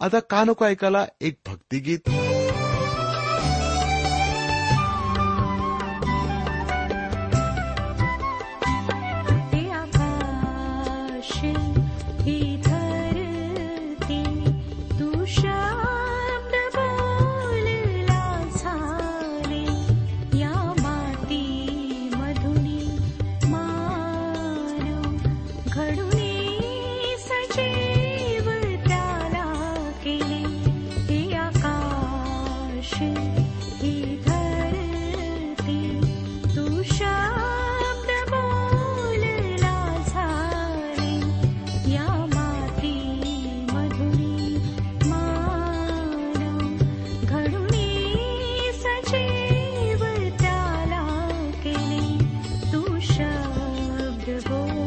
आता कानुको ऐकाला एक भक्तिगीत। Oh.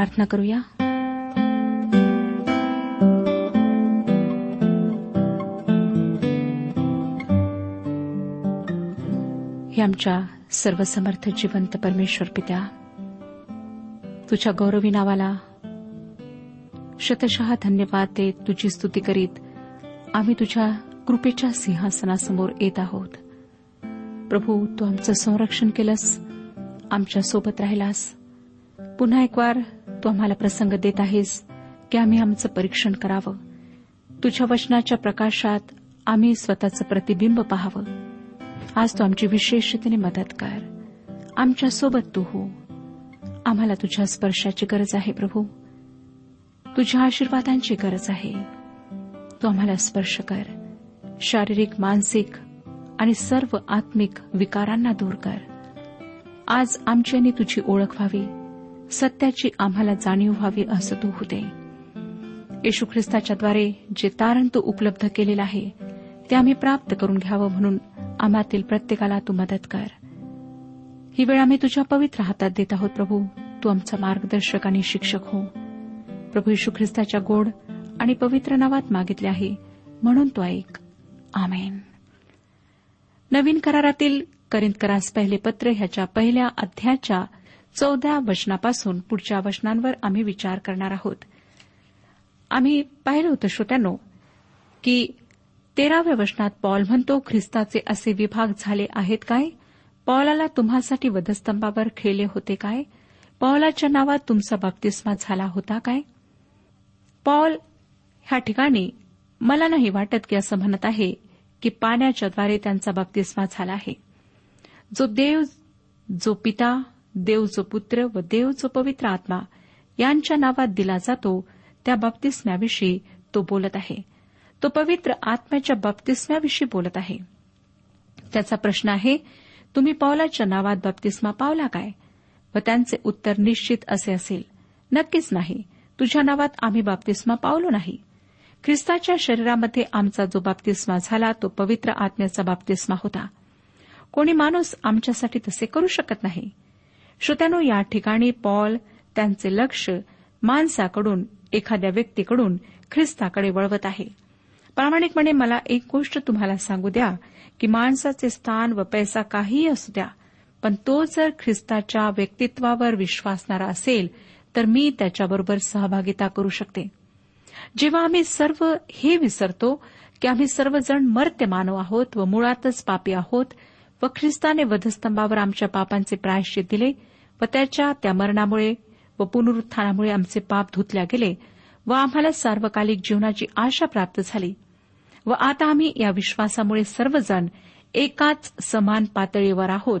प्रार्थना करूया. हे आमच्या सर्वसमर्थ जिवंत परमेश्वर पित्या तुझ्या गौरवी नावाला शतशः धन्यवाद देत तुझी स्तुती करीत आम्ही तुझ्या कृपेच्या सिंहासनासमोर येत आहोत. प्रभू तू आमचं संरक्षण केलंस आमच्यासोबत राहिलास. पुन्हा एक वार तू आम्हाला प्रसंग देत आहेस की आम्ही आमचं परीक्षण करावं. तुझ्या वचनाच्या प्रकाशात आम्ही स्वतःचं प्रतिबिंब पाहावं. आज तू आमची विशेषतेने मदत कर. आमच्यासोबत तू हो. आम्हाला तुझ्या स्पर्शाची गरज आहे प्रभू. तुझ्या आशीर्वादांची गरज आहे. तू आम्हाला स्पर्श कर. शारीरिक मानसिक आणि सर्व आत्मिक विकारांना दूर कर. आज आमची आणि तुझी ओळख व्हावी. सत्याची आम्हाला जाणीव व्हावी असं तू होते. येशू ख्रिस्ताच्याद्वारे जे तारण तू उपलब्ध केलेलं आहे ते आम्ही प्राप्त करून घ्यावं म्हणून आम्हातील प्रत्येकाला तू मदत कर. ही वेळ आम्ही तुझ्या पवित्र हातात देत आहोत प्रभू. तू आमचा मार्गदर्शक आणि शिक्षक हो. प्रभू येशू ख्रिस्ताच्या गोड आणि पवित्र नावात मागितले आहे म्हणून तो ऐक. आमेन. नवीन करारातील करिंदकरास पहिले पत्र ह्याच्या पहिल्या अध्यायाच्या चौदा वचनापासून पुढच्या वचनांवर आम्ही विचार करणार आहोत. आम्ही पाहिलं होतं श्रोत्यांनो की तेराव्या वचनात पॉल म्हणतो ख्रिस्ताचे असे विभाग झाले आहेत काय? पॉलाला तुम्हासाठी वधस्तंभावर खेळले होते काय? पॉलाच्या नावात तुमचा बाप्तिस्मा झाला होता काय? पॉल ह्या ठिकाणी मला नाही वाटत की असं म्हणत आहे की पाण्याच्याद्वारे त्यांचा बाप्तिस्मा झाला आहे. जो देव जो पिता देव जो पुत्र व देव जो पवित्र आत्मा यांच्या नावात दिला जातो त्या बाप्तिस्म्याविषयी तो बोलत आहे. तो पवित्र आत्म्याच्या बाप्तिस्म्याविषयी बोलत आहे. त्याचा प्रश्न आहे तुम्ही पावलाच्या नावात बाप्तिस्मा पावला काय? व त्यांचे उत्तर निश्चित असे असेल. नक्कीच नाही. तुझ्या नावात आम्ही बाप्तिस्मा पावलो नाही. ख्रिस्ताच्या शरीरामध्ये आमचा जो बाप्तिस्मा झाला तो पवित्र आत्म्याचा बाप्तिस्मा होता. कोणी माणूस आमच्यासाठी तसे करू शकत नाही. श्रोत्यानो या ठिकाणी पॉल त्यांचे लक्ष माणसाकडून एखाद्या व्यक्तीकडून ख्रिस्ताकडे वळवत आहे. प्रामाणिकपणे मला एक गोष्ट तुम्हाला सांगू द्या की माणसाचे स्थान व पैसा काहीही असू द्या पण तो जर ख्रिस्ताच्या व्यक्तित्वावर विश्वासणारा असेल तर मी त्याच्याबरोबर सहभागिता करू शकते. जेव्हा आम्ही सर्व हे विसरतो की आम्ही सर्वजण मर्त्य मानव आहोत व मुळातच पापी आहोत व ख्रिस्ताने वधस्तंभावर आमच्या पापांचे प्रायश्चित दिले व त्याच्या त्या मरणामुळे व पुनरुत्थानामुळे आमचे पाप धुतल्या गेले व आम्हाला सार्वकालिक जीवनाची आशा प्राप्त झाली. व आता आम्ही या विश्वासामुळे सर्वजण एकाच समान पातळीवर आहोत.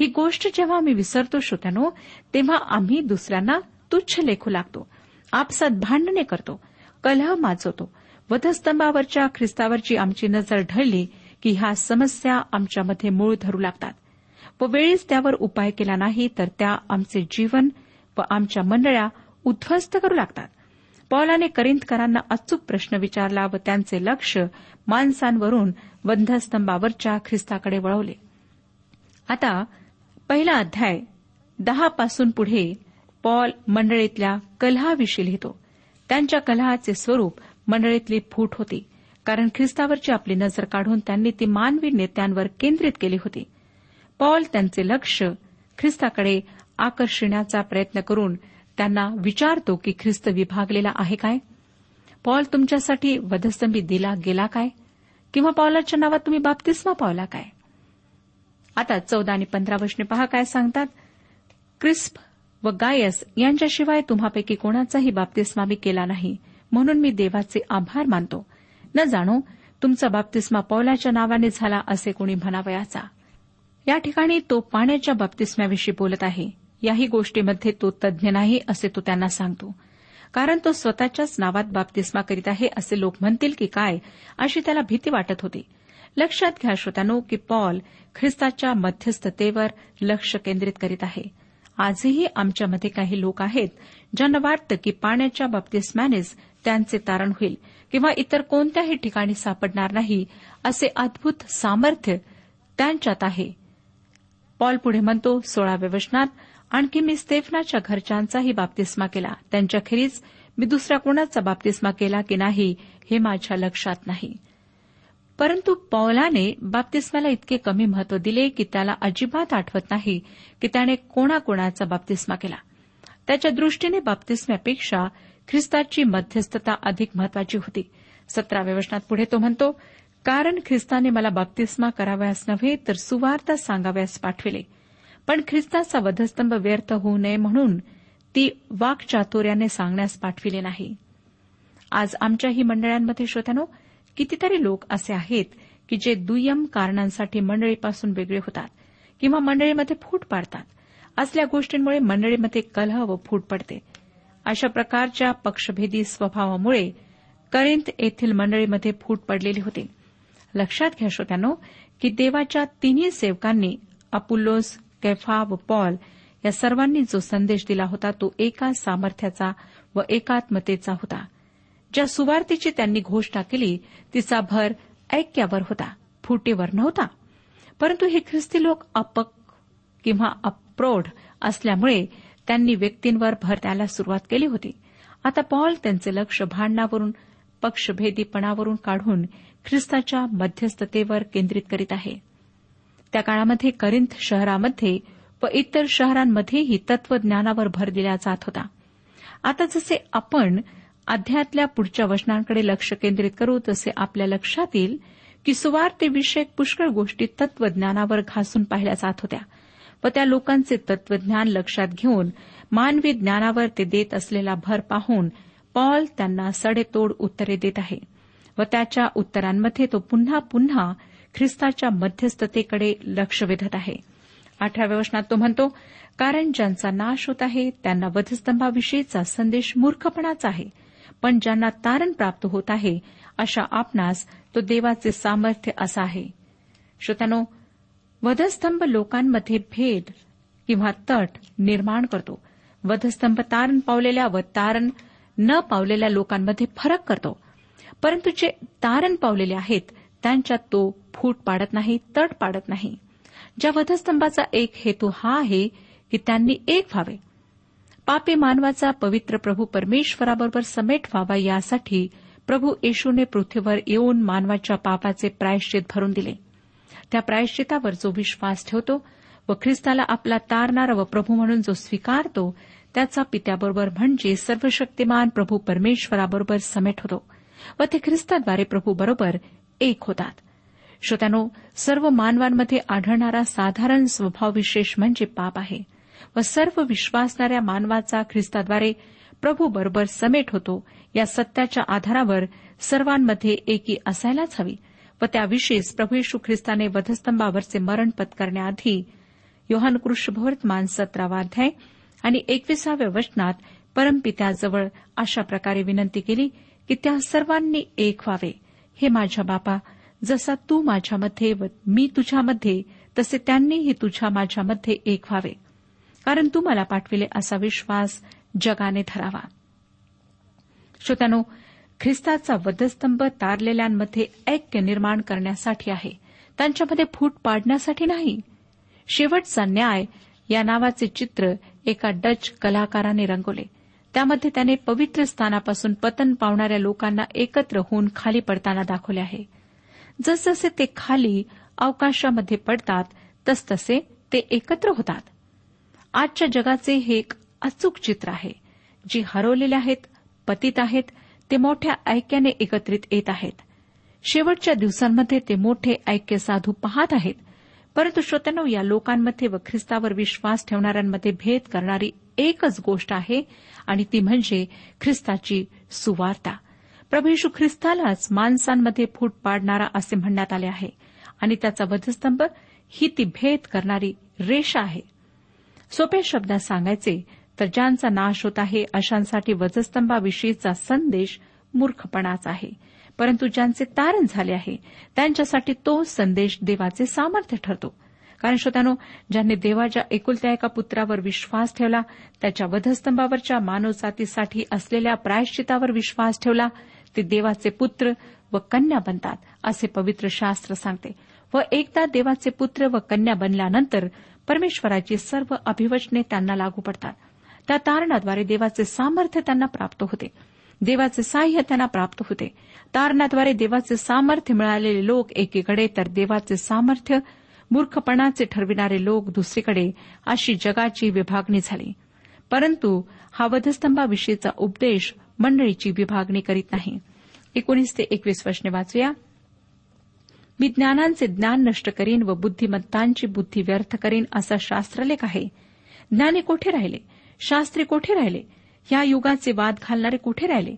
ही गोष्ट जेव्हा आम्ही विसरतो श्रोत्यानो तेव्हा आम्ही दुसऱ्यांना तुच्छ लेखू लागतो आपसात भांडणे करतो कलह माजवतो. वधस्तंभावरच्या ख्रिस्तावरची आमची नजर ढळली की ह्या समस्या आमच्यामध्ये मूळ धरू लागतात. व वेळीच त्यावर उपाय केला नाही तर त्या आमचे जीवन व आमच्या मंडळ्या उद्ध्वस्त करू लागतात. पौलाने करिंदकरांना अचूक प्रश्न विचारला व त्यांचे लक्ष माणसांवरून वंधस्तंभावरच्या ख्रिस्ताकडे वळवले. आता पहिला अध्याय दहापासून पुढे पॉल मंडळीतल्या कलहाविषयी लिहितो. त्यांच्या कलहाचे स्वरूप मंडळीतली फूट होती कारण ख्रिस्तावरची आपली नजर काढून त्यांनी ती मानवी नेत्यांवर केंद्रित केली होती. पॉल त्यांचे लक्ष ख्रिस्ताकडे आकर्षण्याचा प्रयत्न करून त्यांना विचारतो की ख्रिस्त विभागलेला आहे काय? पॉल तुमच्यासाठी वधस्तंभी दिला गेला काय? किंवा पॉलाच्या नावात तुम्ही बाप्तिस्मा पावला काय? आता चौदा आणि पंधरा वचने पहा काय सांगतात. क्रिस्प व गायस यांच्याशिवाय तुम्हापैकी कोणाचाही बाप्तिस्मा मी केला नाही म्हणून मी देवाचे आभार मानतो. न जाणो तुमचा बाप्तिस्मा पौलाच्या नावाने झाला असे कोणी म्हणावयाचा. या ठिकाणी तो पाण्याच्या बाप्तिस्म्याविषयी बोलत आहे. याही गोष्टीमध्ये तो तज्ज्ञ नाही असे तो त्यांना सांगतो. कारण तो स्वतःच्याच नावात बाप्तिस्मा करीत आहे असे लोक म्हणतील की काय अशी त्याला भीती वाटत होती. लक्षात घ्या श्रोत्यानो की पॉल ख्रिस्ताच्या मध्यस्थतेवर लक्ष केंद्रित करीत आहे. आजही आमच्यामध्ये काही लोक आहेत ज्यांना वाटतं की पाण्याच्या बाप्तिस्म्यानेच त्यांचे तारण होईल किंवा इतर कोणत्याही ठिकाणी सापडणार नाही असे अद्भुत सामर्थ्य त्यांच्यात आहे. पॉल पुढे म्हणतो सोळाव्या वचनात आणखी मी स्तेफनाच्या घरच्यांचाही बाप्तिस्मा केला. त्यांच्याखेरीज मी दुसऱ्या कोणाचा बाप्तिस्मा केला की नाही हे माझ्या लक्षात नाही. परंतु पौलाने बाप्तिस्माला इतके कमी महत्त्व दिले की त्याला अजिबात आठवत नाही की त्याने कोणाकोणाचा बाप्तिस्मा केला. त्याच्या दृष्टीने बाप्तिस्म्यापेक्षा ख्रिस्ताची मध्यस्थता अधिक महत्वाची होती. सतराव्या वचनात पुढे तो म्हणतो कारण ख्रिस्ताने मला बाप्तिस्मा कराव्यास नव्हे तर सुवार्ता सांगाव्यास पाठविले. पण ख्रिस्ताचा वधस्तंभ व्यर्थ होऊ नये म्हणून ती वाक्चातुर्याने सांगण्यास पाठविले नाही. आज आमच्याही मंडळांमध्ये श्रोत्यानो कितीतरी लोक असे आहेत की जे दुय्यम कारणांसाठी मंडळीपासून वेगळे होतात किंवा मंडळीमध्ये फूट पाडतात. असल्या गोष्टींमुळे मंडळीमध्ये कलह व फूट पडते. अशा प्रकारच्या पक्षभेदी स्वभावामुळे करिंत येथील मंडळीमध्ये फूट पडलेली होती. लक्षात घ्या श्रोत्यानो की देवाच्या तिन्ही सेवकांनी अपुल्लोस कैफा व पॉल या सर्वांनी जो संदेश दिला होता तो एका सामर्थ्याचा व एकात्मतेचा होता. ज्या सुवार्तेची त्यांनी घोषणा केली तिचा भर ऐक्यावर होता फुटीवर नव्हता. परंतु हे ख्रिस्ती लोक अपक किंवा अप्रौढ असल्यामुळे त्यांनी व्यक्तींवर भर द्यायला सुरुवात केली होती. आता पॉल त्यांचे लक्ष भांडणावरून पक्षभेदीपणावरून काढून ख्रिस्ताच्या मध्यस्थतेवर केंद्रित करीत आहे. त्या काळामध्ये करिंथ शहरामध्ये व इतर शहरांमध्येही तत्वज्ञानावर भर दिला जात होता. आता जसे आपण अध्यायातल्या पुढच्या वचनांकडे लक्ष केंद्रित करू तसे आपल्या लक्षात येईल की सुवार्तेविषयक पुष्कळ गोष्टी तत्वज्ञानावर घासून पाहिल्या जात होत्या व त्या लोकांचे तत्वज्ञान लक्षात घेऊन मानवी ज्ञानावर ते देत असलेला भर पाहून पॉल त्यांना सडेतोड उत्तरे देत आहे. व त्याच्या उत्तरांमध्ये तो पुन्हा पुन्हा ख्रिस्ताच्या मध्यस्थतेकडे लक्ष वेधत आहे. अठराव्या वचनात तो म्हणतो कारण ज्यांचा नाश होत आहे त्यांना वधस्तंभाविषयीचा संदेश मूर्खपणाचा आहे. पण ज्यांना तारण प्राप्त होत आहे अशा आपणास तो देवाचे सामर्थ्य असा आहे. श्रोत्यानो वधस्तंभ लोकांमध्ये भेद किंवा तट निर्माण करतो. वधस्तंभ तारण पावलेल्या व तारण न पावलेल्या लोकांमध्ये फरक करतो. परंतु जे तारण पावलेले आहेत त्यांच्यात तो फूट पाडत नाही तट पाडत नाही. ज्या वधस्तंभाचा एक हेतू हा आहे की त्यांनी एक व्हावे. पापी मानवाचा पवित्र प्रभू परमेश्वराबरोबर समेट व्हावा यासाठी प्रभू येशूने पृथ्वीवर येऊन मानवाच्या पापाचे प्रायश्चित भरून दिले. त्या प्रायश्चितावर जो विश्वास ठेवतो व ख्रिस्ताला आपला तारणारा व प्रभू म्हणून जो स्वीकारतो त्याचा पित्याबरोबर म्हणजे सर्वशक्तिमान प्रभू परमेश्वराबरोबर समेट होतो. व ते ख्रिस्ताद्वारे प्रभूबरोबर एक होतात. श्रोत्यानो सर्व मानवांमध्ये आढळणारा साधारण स्वभाव विशेष म्हणजे पाप आहे व सर्व विश्वासणाऱ्या मानवाचा ख्रिस्ताद्वारे प्रभूबरोबर समेट होतो या सत्याच्या आधारावर सर्वांमध्ये एकी असायलाच हवी व त्याविषयीच प्रभू येशू ख्रिस्ताने वधस्तंभावरचे मरण पत्करण्याआधी योहान कृष्णभवर्तमान सतरावाध्याय आणि एकविसाव्या वचनात परमपित्याजवळ अशा प्रकारे विनंती केली की त्या सर्वांनी एक व्हावे. हे माझ्या बापा जसा तू माझ्यामध्ये व मी तुझ्यामध्ये तसे त्यांनीही तुझ्या माझ्यामध्ये एक व्हावे. कारण तू मला पाठविले असा विश्वास जगाने धरावा. श्रोत्यानो ख्रिस्ताचा वधस्तंभ तारलेल्यांमध्ये ऐक्य निर्माण करण्यासाठी आहे. त्यांच्यामध्ये फूट पाडण्यासाठी नाही. शेवटचा न्याय या नावाचे चित्र एका डच कलाकाराने रंगवले. त्यामध्ये त्याने पवित्र स्थानापासून पतन पावणाऱ्या लोकांना एकत्र होऊन खाली पडताना दाखवले आहे. जसजसे ते खाली अवकाशामध्ये पडतात तसतसे ते एकत्र होतात. आजच्या जगाचे हे एक अचूक चित्र आहे. जी हरवलेले आहेत पतित आहेत ते मोठ्या ऐक्याने एकत्रित येत आहेत. शेवटच्या दिवसांमध्ये ते मोठे ऐक्य साधू पाहत आहेत. परंतु श्रोत्यानो या लोकांमध्ये व ख्रिस्तावर विश्वास ठेवणाऱ्यांमध्ये भेद करणारी एकच गोष्ट आहे आणि ती म्हणजे ख्रिस्ताची सुवार्ता. प्रभू येशू ख्रिस्तालाच माणसांमध्ये फूट पाडणारा असे म्हणण्यात आले आहे आणि त्याचा वधस्तंभ ही ती भेद करणारी रेषा आहे. सोप्या शब्दात सांगायचे तर ज्यांचा नाश होत आहे अशांसाठी वधस्तंभाविषयीचा संदेश मूर्खपणाच आहे. परंतु ज्यांचे तारण झाले आहे त्यांच्यासाठी तो संदेश देवाचे सामर्थ्य ठरतो. कारण श्रोत्यानो ज्यांनी देवाच्या एकुलत्या एका पुत्रावर विश्वास ठेवला त्याच्या वधस्तंभावरच्या मानवजातीसाठी असलेल्या प्रायश्चितावर विश्वास ठेवला ते देवाचे पुत्र व कन्या बनतात असे पवित्र शास्त्र सांगते. व एकदा देवाचे पुत्र व कन्या बनल्यानंतर परमेश्वराची सर्व अभिवचने त्यांना लागू पडतात. त्या तारणाद्वारे देवाचे सामर्थ्य त्यांना प्राप्त होते. देवाचे साह्य त्यांना प्राप्त होते. तारणाद्वारे देवाचे सामर्थ्य मिळालेले लोक एकीकडे तर देवाचे सामर्थ्य मूर्खपणाचे ठरविणारे लोक दुसरीकडे अशी जगाची विभागणी झाली. परंतु हा वधस्तंभाविषयीचा उपदेश मंडळीची विभागणी करीत नाही. एकोणीस ते एकवीस वचने वाचूया. मी ज्ञानांचे ज्ञान नष्ट करीन व बुद्धिमत्तांची बुद्धी व्यर्थ करीन असा शास्त्रलेख आहे. ज्ञानी कोठे राहिले? शास्त्री कोठे राहिले? ह्या युगाचे वाद घालणारे कुठे राहिले?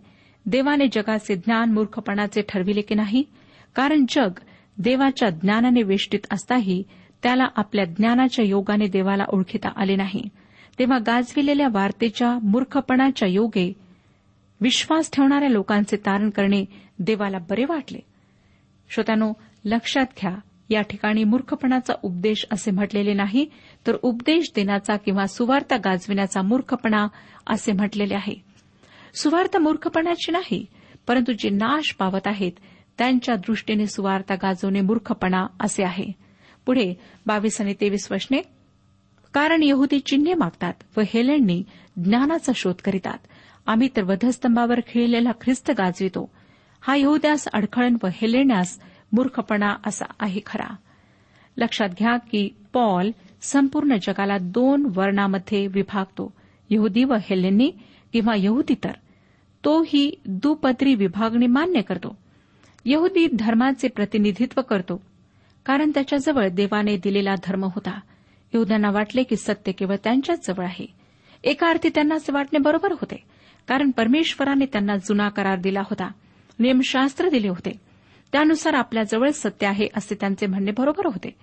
देवाने जगाचे ज्ञान मूर्खपणाचे ठरविले की नाही? कारण जग देवाच्या ज्ञानाने वेष्टीत असताही त्याला आपल्या ज्ञानाच्या योगाने देवाला ओळखिता आले नाही. तेव्हा गाजविलेल्या वार्तेच्या मूर्खपणाच्या योगे विश्वास ठेवणाऱ्या लोकांचे तारण करणे देवाला बरे वाटले. श्रोत्यानो लक्षात घ्या या ठिकाणी मूर्खपणाचा उपदेश असे म्हटलेले नाही तर उपदेश देण्याचा किंवा सुवार्ता गाजविण्याचा मूर्खपणा असे म्हटलेले आहे. सुवार्ता मूर्खपणाची नाही परंतु जे नाश पावत आहेत त्यांच्या दृष्टीने सुवार्ता गाजवणे मूर्खपणा असे आहे. पुढे बावीस आणि तेवीस वशने कारण यहुदी चिन्हे मागतात व हेलेंनी ज्ञानाचा शोध करीतात. आम्ही तर वधस्तंभावर खेळलेला ख्रिस्त गाजवितो. हा यहुद्यास अडखळण व हेलेण्यास मूर्खपणा असा आहे खरा. लक्षात घ्या की पॉल संपूर्ण जगाला दोन वर्णामध्ये विभागतो. यहुदी व हेलेनी किंवा यहुदी तर. तोही दुपदरी विभागणी मान्य करतो. यहुदी धर्माचे प्रतिनिधित्व करतो. कारण त्याच्याजवळ देवाने दिलेला धर्म होता. यहुद्यांना वाटले की सत्य केवळ त्यांच्याच जवळ आहे. एका अर्थी त्यांना असे वाटणे बरोबर होते. कारण परमेश्वराने त्यांना जुना करार दिला होता. नियमशास्त्र दिले होते. त्यानुसार आपल्याजवळ सत्य आहे असे त्यांचे म्हणणे बरोबर होते.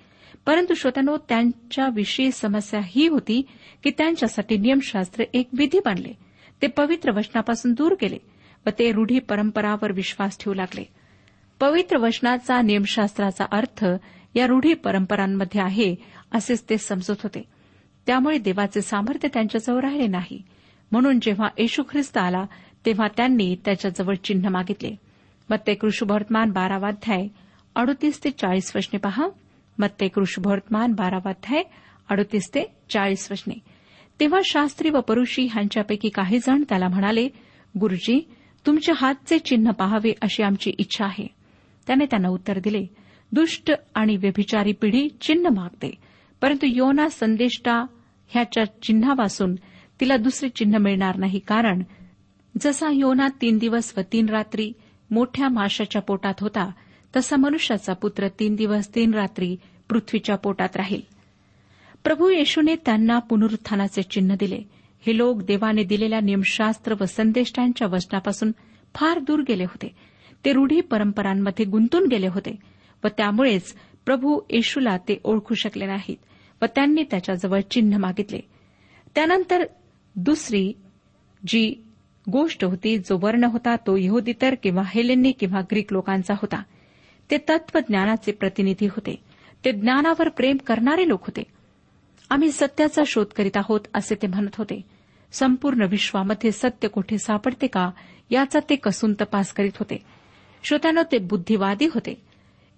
परंतु श्रोत्यानो त्यांच्याविषयी समस्या ही होती की त्यांच्यासाठी नियमशास्त्र एक विधी बनले. ते पवित्र वचनापासून दूर गेले व ते रूढी परंपरावर विश्वास ठेवू लागले. पवित्र वचनाचा नियमशास्त्राचा अर्थ या रूढी परंपरांमध्ये आहे असेच ते समजत होते. त्यामुळे देवाचे सामर्थ्य त्यांच्याजवळ राहिले नाही. म्हणून जेव्हा येशू ख्रिस्त आला तेव्हा त्यांनी त्याच्याजवळ चिन्ह मागितले. मत्ते कृषुभवर्तमान बारावाध्याय अडतीस ते चाळीस वचने पहा. मत्ते कृषुभवर्तमान बारावाध्याय अडतीस ते चाळीस वचने तेव्हा शास्त्री व परुषी ह्यांच्यापैकी काही जण त्याला म्हणाले गुरुजी तुमच्या हातचे चिन्ह पाहावे अशी आमची इच्छा आहे. त्याने त्यांना उत्तर दिले दुष्ट आणि व्यभिचारी पिढी चिन्ह मागते परंतु योना संदेष्टा ह्याच्या चिन्हापासून तिला दुसरे चिन्ह मिळणार नाही कारण जसा योना तीन दिवस व तीन रात्री मोठ्या माशाच्या पोटात होता तसा मनुष्याचा पुत्र तीन दिवस तीन रात्री पृथ्वीच्या पोटात राहील. प्रभू येशूने त्यांना पुनरुत्थानाचे चिन्ह दिले. हे लोक देवाने दिलेल्या नियमशास्त्र व संदेष्टांच्या वचनापासून फार दूर गेले होते. ते रूढी परंपरांमध्ये गुंतून गेले होते व त्यामुळेच प्रभू येशूला ते ओळखू शकले नाहीत व त्यांनी त्याच्याजवळ चिन्ह मागितले. त्यानंतर दुसरी जी गोष्ट होती जो वर्ण होता तो यहुदीतर किंवा हेलेनी किंवा ग्रीक लोकांचा होता. ते तत्वज्ञानाचे प्रतिनिधी होते. ते ज्ञानावर प्रेम करणारे लोक होते. आम्ही सत्याचा शोध करीत आहोत असे ते म्हणत होते. संपूर्ण विश्वामध्ये सत्य कुठे सापडते का याचा ते कसून तपास करीत होते. श्रोत्यानं ते बुद्धिवादी होते.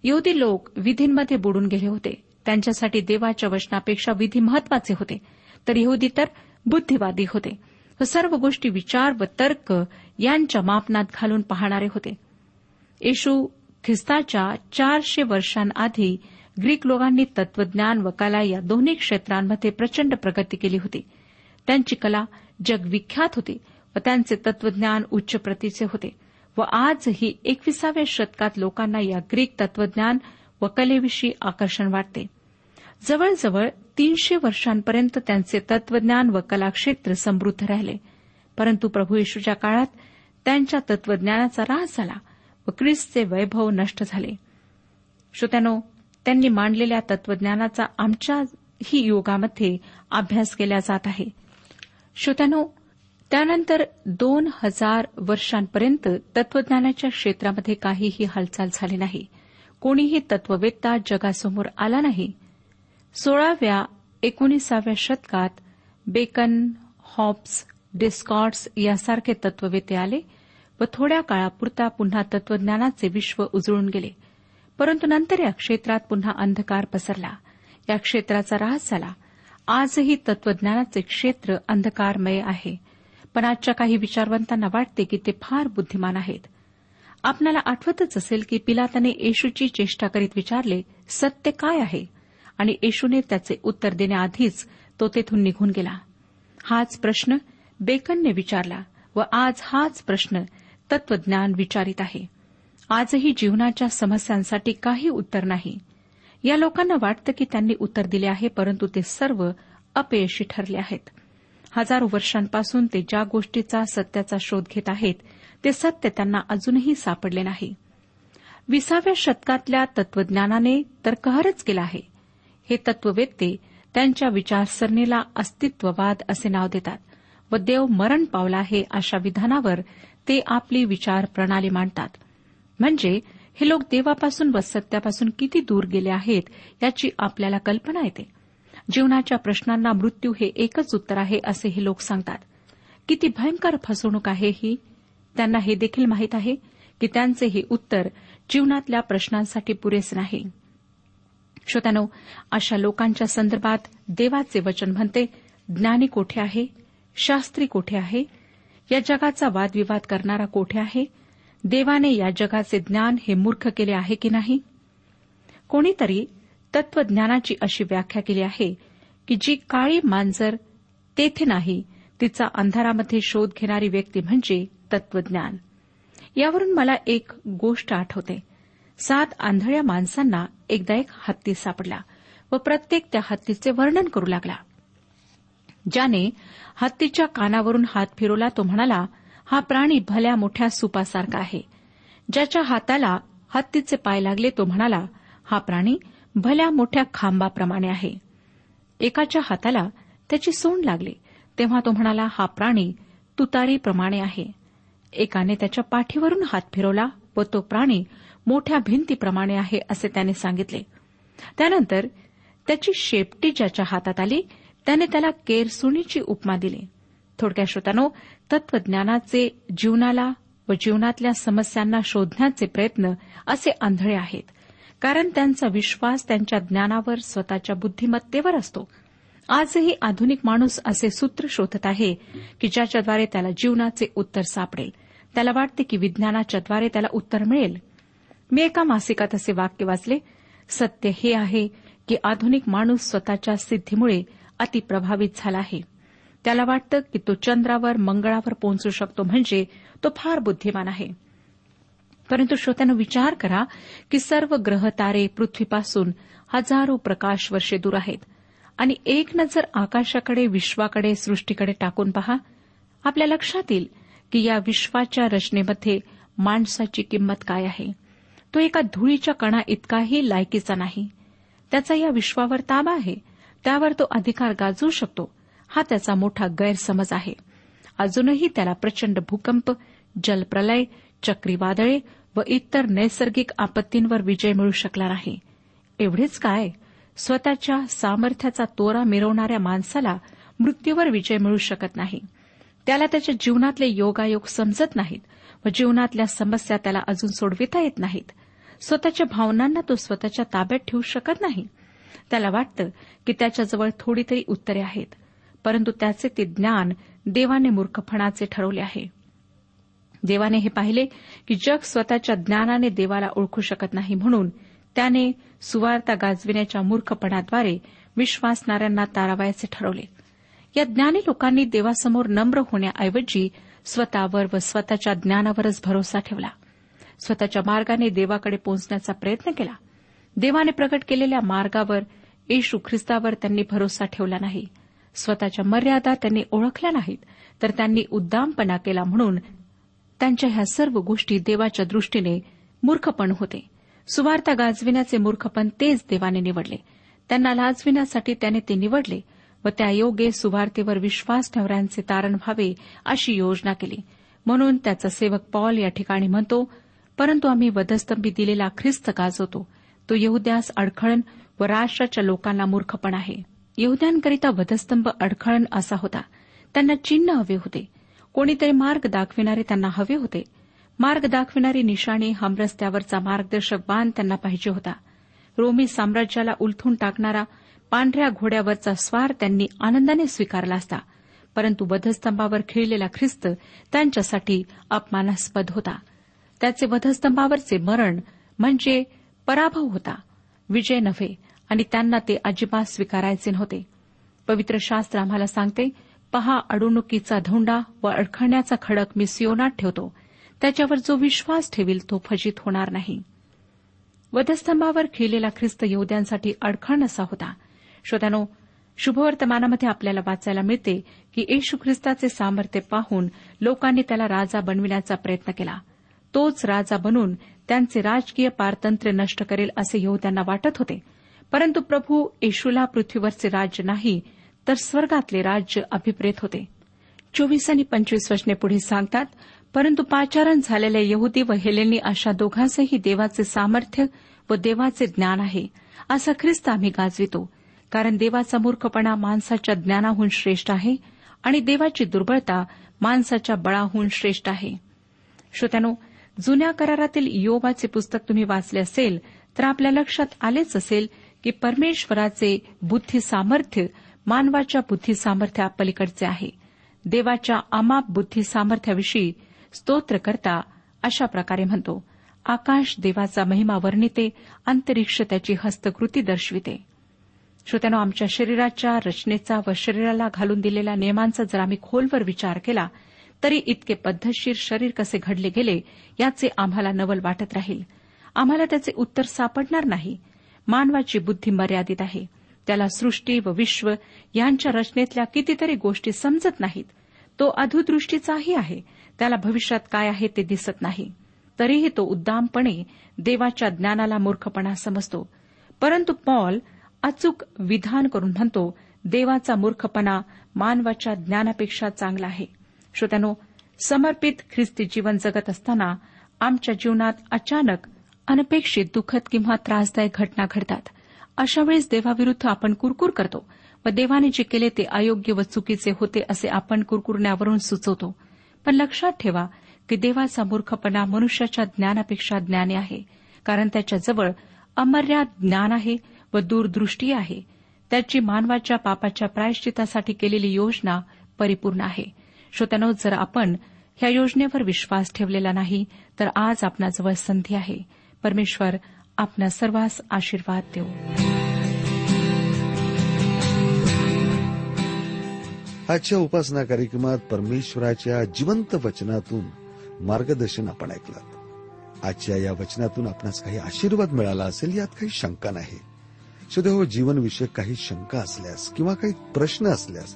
यहुदी लोक विधींमध्ये बुडून गेले होते. त्यांच्यासाठी देवाच्या वचनापेक्षा विधी महत्त्वाचे होते. तर यहुदी तर बुद्धिवादी होते. व सर्व गोष्टी विचार व तर्क यांच्या मापनात घालून पाहणारे होते. येशू ख्रिस्ताच्या चारशे वर्षांआधी ग्रीक लोकांनी तत्वज्ञान व कला या दोन्ही क्षेत्रांमध्ये प्रचंड प्रगती केली होती. त्यांची कला जगविख्यात होती व त्यांचे तत्वज्ञान उच्च प्रतीचे होते व आजही एकविसाव्या शतकात लोकांना या ग्रीक तत्वज्ञान व कलेविषयी आकर्षण वाटते. जवळजवळ तीनशे वर्षांपर्यंत त्यांचे तत्वज्ञान व कलाक्षेत्र समृद्ध राहिले. परंतु प्रभू येशूच्या काळात त्यांच्या तत्वज्ञानाचा ऱ्हास झाला व ख्रिसचे वैभव नष्ट झाले. श्रोत्यानो त्यांनी मांडलेल्या तत्वज्ञानाचा आमच्याही युगामध्ये अभ्यास केला जात आहे. श्रोत्यानो त्यानंतर दोन हजार वर्षांपर्यंत तत्वज्ञानाच्या क्षेत्रामध्ये काहीही हालचाल झाली नाही. कोणीही तत्ववेत्ता जगासमोर आला नाही. सोळाव्या एकोणीसाव्या शतकात बेकन हॉब्स डिस्कॉट्स यासारखे तत्ववेते आले व थोड्या काळापुरता पुन्हा तत्वज्ञानाचे विश्व उजळून गेले. परंतु नंतर या क्षेत्रात पुन्हा अंधकार पसरला. या क्षेत्राचा ऱ्हास झाला. आजही तत्वज्ञानाचे क्षेत्र अंधकारमय आहे. पण आजच्या काही विचारवंतांना वाटते की ते फार बुद्धिमान आहेत. आपल्याला आठवतच असेल की पिलाताने येशूची चेष्टा करीत विचारले सत्य काय आहे? आणि येशूने त्याचे उत्तर देण्याआधीच तो तेथून निघून गेला. हाच प्रश्न बेकनने विचारला व आज हाच प्रश्न तत्वज्ञान विचारित आहे. आजही जीवनाच्या समस्यांसाठी काही उत्तर नाही. या लोकांना वाटतं की त्यांनी उत्तर दिले आहे परंतु ते सर्व अपयशी ठरले आहेत. हजारो वर्षांपासून ते ज्या गोष्टीचा सत्याचा शोध घेत आहेत ते सत्य त्यांना अजूनही सापडले नाही. विसाव्या शतकातल्या तत्वज्ञानाने तर कहरच केला आहे. हे तत्ववेत्ते त्यांच्या विचारसरणीला अस्तित्ववाद असे नाव देतात व देव मरण पावला आहे अशा विधानावर ते आपली विचार प्रणाली मांडतात. म्हणजे हे लोक देवापासून व सत्यापासून किती दूर गेले आहेत याची आपल्याला कल्पना येते. जीवनाच्या प्रश्नांना मृत्यू हे एकच उत्तर आहे असे हे लोक सांगतात. किती भयंकर फसवणूक आहे ही. त्यांना हे देखील माहीत आहे की त्यांचे हे उत्तर जीवनातल्या प्रश्नांसाठी पुरेसे नाही. श्रोत्यानो अशा लोकांच्या संदर्भात देवाचे वचन म्हणते ज्ञानी कोठे आहे? शास्त्री कोठे आहे? या जगाचा वादविवाद करणारा कोठे आहे? देवाने या जगाचे ज्ञान हे मूर्ख केले आहे की नाही? कोणीतरी तत्वज्ञानाची अशी व्याख्या केली आहे की जी काळी मांजर तेथे नाही तिचा अंधारामध्ये शोध घेणारी व्यक्ती म्हणजे तत्वज्ञान यावरून मला एक गोष्ट आठवते. सात आंधळ्या माणसांना एकदा एक हत्ती सापडला व प्रत्येक त्या हत्तीचे वर्णन करू लागला. ज्याने हत्तीच्या कानावरून हात फिरवला तो म्हणाला हा प्राणी भल्या मोठ्या सुपासारखा आहे. ज्याच्या हाताला हत्तीचे पाय लागले तो म्हणाला हा प्राणी भल्या मोठ्या खांबाप्रमाणे आहे. एकाच्या हाताला त्याची सोंड लागली तेव्हा तो म्हणाला हा प्राणी तुतारीप्रमाणे आहे. एकाने त्याच्या पाठीवरून हात फिरवला व तो प्राणी मोठ्या भिंतीप्रमाणे आहे असे त्याने सांगितले. त्यानंतर त्याची शेपटी ज्याच्या हातात आली त्याने त्याला केरसुणीची उपमा दिली. थोडक्या श्रोतानो तत्वज्ञानाचे जीवनाला व जीवनातल्या समस्यांना शोधण्याचे प्रयत्न असे आंधळे आहेत. कारण त्यांचा विश्वास त्यांच्या ज्ञानावर स्वतःच्या बुद्धिमत्तेवर असतो. आजही आधुनिक माणूस असे सूत्र शोधत आहे की ज्याच्याद्वारे त्याला जीवनाचे उत्तर सापडेल. त्याला वाटते की विज्ञानाच्याद्वारे त्याला उत्तर मिळेल. मी एका मासिकात असे वाक्य वाचले सत्य हे आहे की आधुनिक माणूस स्वतःच्या सिद्धीमुळे अतिप्रभावित झाला आहे. त्याला वाटतं की तो चंद्रावर मंगळावर पोहोचू शकतो म्हणजे तो फार बुद्धिमान आहे. परंतु श्रोत्यानं विचार करा की सर्व ग्रह तारे पृथ्वीपासून हजारो प्रकाश वर्षे दूर आहेत. आणि एक नजर आकाशाकडे विश्वाकडे सृष्टीकडे टाकून पहा. आपल्या लक्षात येईल की या विश्वाच्या रचनेमध्ये माणसाची किंमत काय आहे? तो एका धुळीच्या कणा इतकाही लायकीचा नाही. त्याचा या विश्वावर ताबा आहे. त्यावर तो अधिकार गाजवू शकतो. हा त्याचा मोठा गैरसमज आहे. अजूनही त्याला प्रचंड भूकंप जलप्रलय चक्रीवादळे व इतर नैसर्गिक आपत्तींवर विजय मिळू शकला नाही. एवढेच काय? स्वतःच्या सामर्थ्याचा तोरा मिरवणाऱ्या माणसाला मृत्यूवर विजय मिळू शकत नाही. त्याला त्याच्या जीवनातले योगायोग समजत नाहीत व जीवनातल्या समस्या त्याला अजून सोडविता येत नाहीत. स्वतःच्या भावनांना तो स्वतःच्या ताब्यात ठेवू शकत नाही. त्याला वाटतं की त्याच्याजवळ थोडी तरी उत्तरे आहेत परंतु त्याचे ते ज्ञान देवाने मूर्खपणाचे ठरवले आहे. देवाने हे पाहिले की जग स्वतःच्या ज्ञानाने देवाला ओळखू शकत नाही म्हणून त्याने सुवार्ता गाजविण्याच्या मूर्खपणाद्वारे विश्वासणाऱ्यांना तारावायचे ठरवले. या ज्ञानी लोकांनी देवासमोर नम्र होण्याऐवजी स्वतःवर व स्वतःच्या ज्ञानावरच भरोसा ठेवला. स्वतःच्या मार्गाने देवाकडे पोहोचण्याचा प्रयत्न केला. देवाने प्रकट केलेल्या मार्गावर येशू ख्रिस्तावर त्यांनी भरोसा ठेवला नाही. स्वतःच्या मर्यादा त्यांनी ओळखल्या नाहीत तर त्यांनी उद्दामपणा केला म्हणून त्यांच्या ह्या सर्व गोष्टी देवाच्या दृष्टीने मूर्खपण होते. सुवार्ता गाजविण्याचे मूर्खपण तेच देवाने निवडले. त्यांना लाजविण्यासाठी त्याने ते निवडले व त्यायोगे सुवार्तेवर विश्वास ठेवऱ्यांचे तारण व्हावे अशी योजना केली. म्हणून त्याचा सेवक पॉल या ठिकाणी म्हणतो परंतु आम्ही वधस्तंभी दिलेला ख्रिस्त गाजवतो. तो यहुद्यास अडखळण व राष्ट्राच्या लोकांना मूर्खपण आहे. यहुद्यांकरिता वधस्तंभ अडखळण असा होता. त्यांना चिन्ह हवे होते. कोणीतरी मार्ग दाखविणारे त्यांना हवे होते. मार्ग दाखविणारी निशाणी हमरस्त्यावरचा मार्गदर्शक बाण त्यांना पाहिजे होता. रोमी साम्राज्याला उलथून टाकणारा पांढऱ्या घोड्यावरचा स्वार त्यांनी आनंदाने स्वीकारला असता. परंतु वधस्तंभावर खिळलेला ख्रिस्त त्यांच्यासाठी अपमानास्पद होता. त्याचे वधस्तंभावरचे मरण म्हणजे पराभव होता. विजय नव्हे आणि त्यांना ते अजिबात स्वीकारायचे नव्हते. पवित्र शास्त्र आम्हाला सांगते पहा अडवणुकीचा धोंडा व अडखळण्याचा खडक मी सियोनात ठेवतो. त्याच्यावर जो विश्वास ठेवील तो फजित होणार नाही. वधस्तंभावर खेळलेला ख्रिस्त यहद्यांसाठी अडखळ असा होता. श्रोत्यानो शुभवर्तमानामध्ये आपल्याला वाचायला मिळते की येशू ख्रिस्ताचे सामर्थ्य पाहून लोकांनी त्याला राजा बनविण्याचा प्रयत्न केला. तोच राजा बनून त्यांचे राजकीय पारतंत्र्य नष्ट करेल असे यहद्यांना वाटत होते. परंतु प्रभू येशूला पृथ्वीवरचे राज्य नाही तर स्वर्गातले राज्य अभिप्रेत होते. चोवीस आणि पंचवीस वचने पुढे सांगतात परंतु पाचारण झालेल्या यहुदी व हेलेनी अशा दोघांचेही देवाचे सामर्थ्य व देवाचे ज्ञान आहे असा ख्रिस्त आम्ही गाजवितो. कारण देवाचा मूर्खपणा माणसाच्या ज्ञानाहून श्रेष्ठ आहे आणि देवाची दुर्बळता माणसाच्या बळाहून श्रेष्ठ आहे. श्रोत्यानो जुन्या करारातील योबाचे पुस्तक तुम्ही वाचले असेल तर आपल्या लक्षात आलेच असेल की परमेश्वराचे बुद्धी सामर्थ्य मानवाच्या बुद्धी सामर्थ्यापलीकडचे आहे. देवाच्या अमाप बुद्धी सामर्थ्याविषयी स्तोत्र करता अशा प्रकारे म्हणतो आकाश देवाचा महिमा वर्णिते अंतरिक्ष त्याची हस्तकृती दर्शविते. श्रोत्यानो आमच्या शरीराच्या रचनेचा व शरीराला घालून दिलेल्या नियमांचा जर आम्ही खोलवर विचार केला तरी इतके पद्धतशीर शरीर कसे घडले गेले याचे आम्हाला नवल वाटत राहील. आम्हाला त्याचे उत्तर सापडणार नाही. मानवाची बुद्धी मर्यादित आहे. त्याला सृष्टी व विश्व यांच्या रचनेतल्या कितीतरी गोष्टी समजत नाहीत. तो अधुदृष्टीचाही आहे. त्याला भविष्यात काय आहे ते दिसत नाही. तरीही तो उद्दामपणे देवाच्या ज्ञानाला मूर्खपणा समजतो. परंतु पॉल अचूक विधान करून म्हणतो देवाचा मूर्खपणा मानवाच्या ज्ञानापेक्षा चांगला आहे. श्रोत्यानो समर्पित ख्रिस्ती जीवन जगत असताना आमच्या जीवनात अचानक अनपेक्षित दुःखद किंवा त्रासदायक घटना घडतात. अशावेळेस देवाविरुद्ध आपण कुरकुर करतो व देवाने जे केले ते अयोग्य व चुकीचे होते असे आपण कुरकुरण्यावरून सुचवतो. पण लक्षात ठेवा की देवाचा मूर्खपणा मनुष्याच्या ज्ञानापेक्षा ज्ञानी आहे. कारण त्याच्याजवळ अमर्याद ज्ञान आहे व दूरदृष्टी आहे. त्याची मानवाच्या पापाच्या प्रायश्चितासाठी केलेली योजना परिपूर्ण आहे. श्रोत्यानो जर आपण ह्या योजनेवर विश्वास ठेवलेला नाही तर आज आपणाजवळ संधी आहे. परमेश्वर आपल्या सर्वांस आशीर्वाद देऊ. आजच्या उपासना कार्यक्रमात परमेश्वराच्या जिवंत वचनातून मार्गदर्शन आपण ऐकलं. आजच्या या वचनातून आपणास काही आशीर्वाद मिळाला असेल यात काही शंका नाही. सुदैव हो, जीवनविषयक काही शंका असल्यास किंवा काही प्रश्न असल्यास